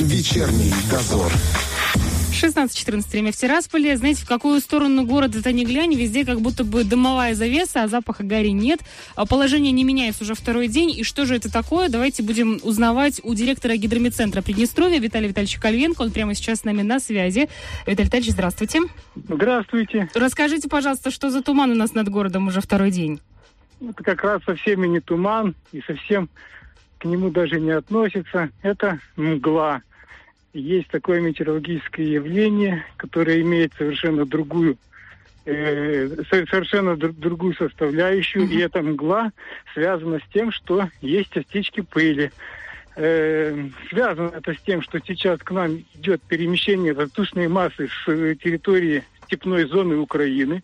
Вечерний дозор. 16-14 время в Тирасполе. Знаете, в какую сторону города это не глянь, везде как будто бы дымовая завеса, а запаха гари нет. А положение не меняется уже второй день. И что же это такое? Давайте будем узнавать у директора гидромедцентра Приднестровья Виталия Витальевича Кальвенко. Он прямо сейчас с нами на связи. Виталий Витальевич, здравствуйте. Здравствуйте. Расскажите, пожалуйста, что за туман у нас над городом уже второй день? Это как раз совсем и не туман, и совсем к нему даже не относится. Это мгла есть такое метеорологическое явление, которое имеет совершенно другую э, совершенно другую составляющую, mm-hmm. и эта мгла связана с тем, что есть частички пыли. Э, связано это с тем, что сейчас к нам идет перемещение воздушной массы с территории степной зоны Украины.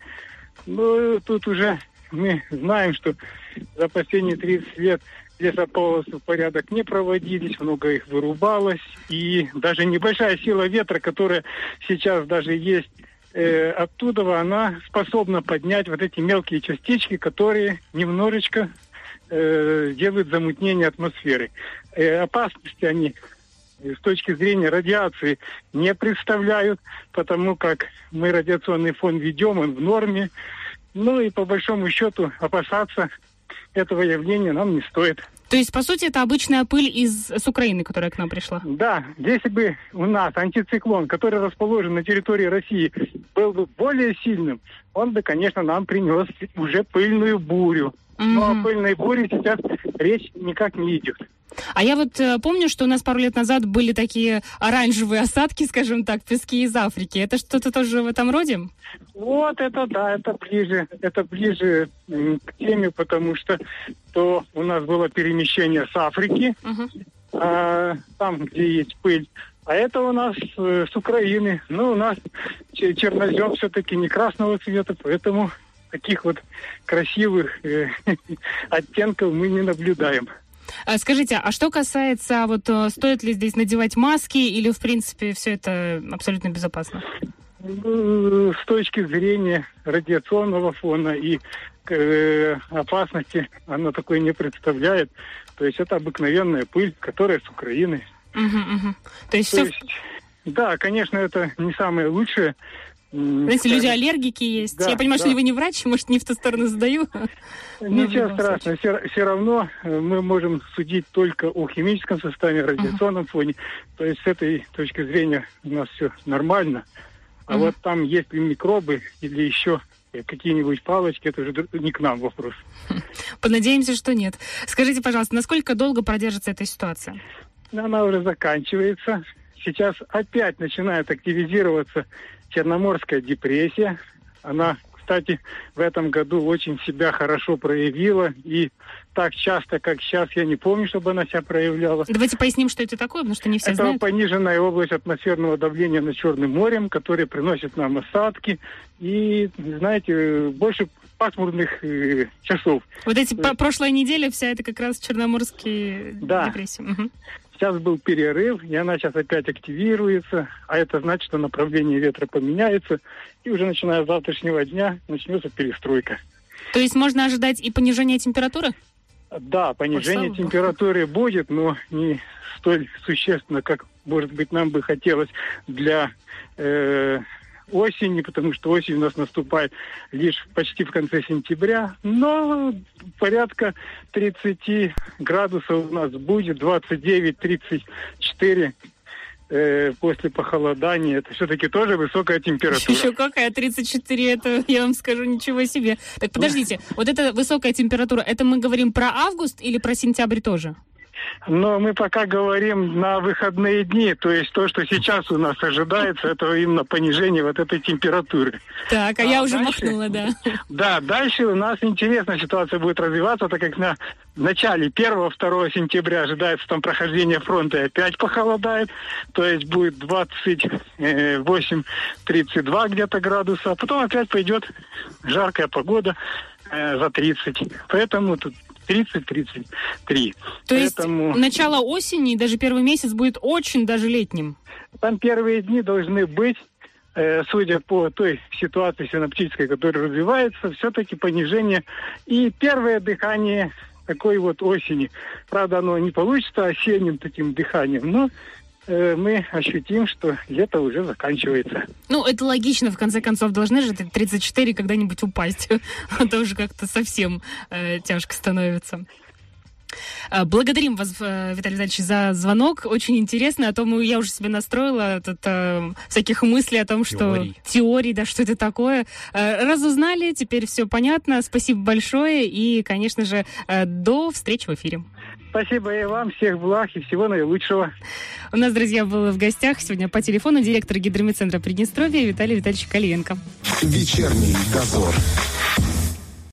Но тут уже мы знаем, что за последние 30 лет лесополосы в порядок не проводились, много их вырубалось. И даже небольшая сила ветра, которая сейчас даже есть э, оттуда, она способна поднять вот эти мелкие частички, которые немножечко э, делают замутнение атмосферы. Э, опасности они с точки зрения радиации не представляют, потому как мы радиационный фон ведем, он в норме. Ну и по большому счету опасаться этого явления нам не стоит. То есть, по сути, это обычная пыль из с Украины, которая к нам пришла? Да. Если бы у нас антициклон, который расположен на территории России, был бы более сильным, он бы, конечно, нам принес уже пыльную бурю. Mm-hmm. Но о пыльной буре сейчас речь никак не идет. А я вот э, помню, что у нас пару лет назад были такие оранжевые осадки, скажем так, пески из Африки. Это что-то тоже в этом роде? Вот это да, это ближе, это ближе к теме, потому что то у нас было перемещение с Африки, uh-huh. а, там, где есть пыль. А это у нас э, с Украины. Ну, у нас чернозем все-таки не красного цвета, поэтому таких вот красивых э, оттенков мы не наблюдаем. А скажите, а что касается, вот э, стоит ли здесь надевать маски или, в принципе, все это абсолютно безопасно? С точки зрения радиационного фона и э, опасности оно такое не представляет. То есть это обыкновенная пыль, которая с Украины. Угу, угу. То есть, То все... есть да, конечно, это не самое лучшее, знаете, люди аллергики есть. Да, Я понимаю, да. что вы не врач, может, не в ту сторону задаю. Ничего ну, страшного. Все, все равно э, мы можем судить только о химическом составе, радиационном uh-huh. фоне. То есть с этой точки зрения у нас все нормально. А uh-huh. вот там есть ли микробы или еще какие-нибудь палочки, это уже не к нам вопрос. Понадеемся, что нет. Скажите, пожалуйста, насколько долго продержится эта ситуация? Она уже заканчивается. Сейчас опять начинает активизироваться Черноморская депрессия. Она, кстати, в этом году очень себя хорошо проявила. И так часто, как сейчас, я не помню, чтобы она себя проявляла. Давайте поясним, что это такое, потому что не все это знают. Это пониженная область атмосферного давления над Черным морем, которая приносит нам осадки. И, знаете, больше пасмурных э, часов. Вот эти по прошлая неделя вся это как раз черноморские да. депрессии. Угу. Сейчас был перерыв, и она сейчас опять активируется, а это значит, что направление ветра поменяется, и уже начиная с завтрашнего дня начнется перестройка. То есть можно ожидать и понижение температуры? Да, понижение Ой, температуры будет, но не столь существенно, как, может быть, нам бы хотелось для э, осени, потому что осень у нас наступает лишь почти в конце сентября. Но порядка 30 градусов у нас будет, 29-34 э, после похолодания. Это все-таки тоже высокая температура. Еще какая 34, это я вам скажу ничего себе. Так подождите, вот эта высокая температура, это мы говорим про август или про сентябрь тоже? Но мы пока говорим на выходные дни, то есть то, что сейчас у нас ожидается, это именно понижение вот этой температуры. Так, а, а я уже дальше, махнула, да. Да, дальше у нас интересная ситуация будет развиваться, так как на начале 1-2 сентября ожидается там прохождение фронта и опять похолодает, то есть будет 28-32 где-то градуса, а потом опять пойдет жаркая погода э, за 30. Поэтому тут 30-33. То Поэтому... есть начало осени, даже первый месяц будет очень даже летним? Там первые дни должны быть э, судя по той ситуации синаптической, которая развивается, все-таки понижение и первое дыхание такой вот осени. Правда, оно не получится осенним таким дыханием, но мы ощутим, что лето уже заканчивается. Ну, это логично, в конце концов, должны же 34 когда-нибудь упасть. А то уже как-то совсем э, тяжко становится. А, благодарим вас, э, Виталий Витальевич, за звонок. Очень интересно. А то мы, я уже себе настроила тут, э, всяких мыслей о том, что... Теории, да, что это такое. Э, разузнали, теперь все понятно. Спасибо большое. И, конечно же, э, до встречи в эфире. Спасибо и вам, всех благ и всего наилучшего. У нас, друзья, был в гостях сегодня по телефону директор гидромедцентра Приднестровья Виталий Витальевич Калиенко. Вечерний дозор.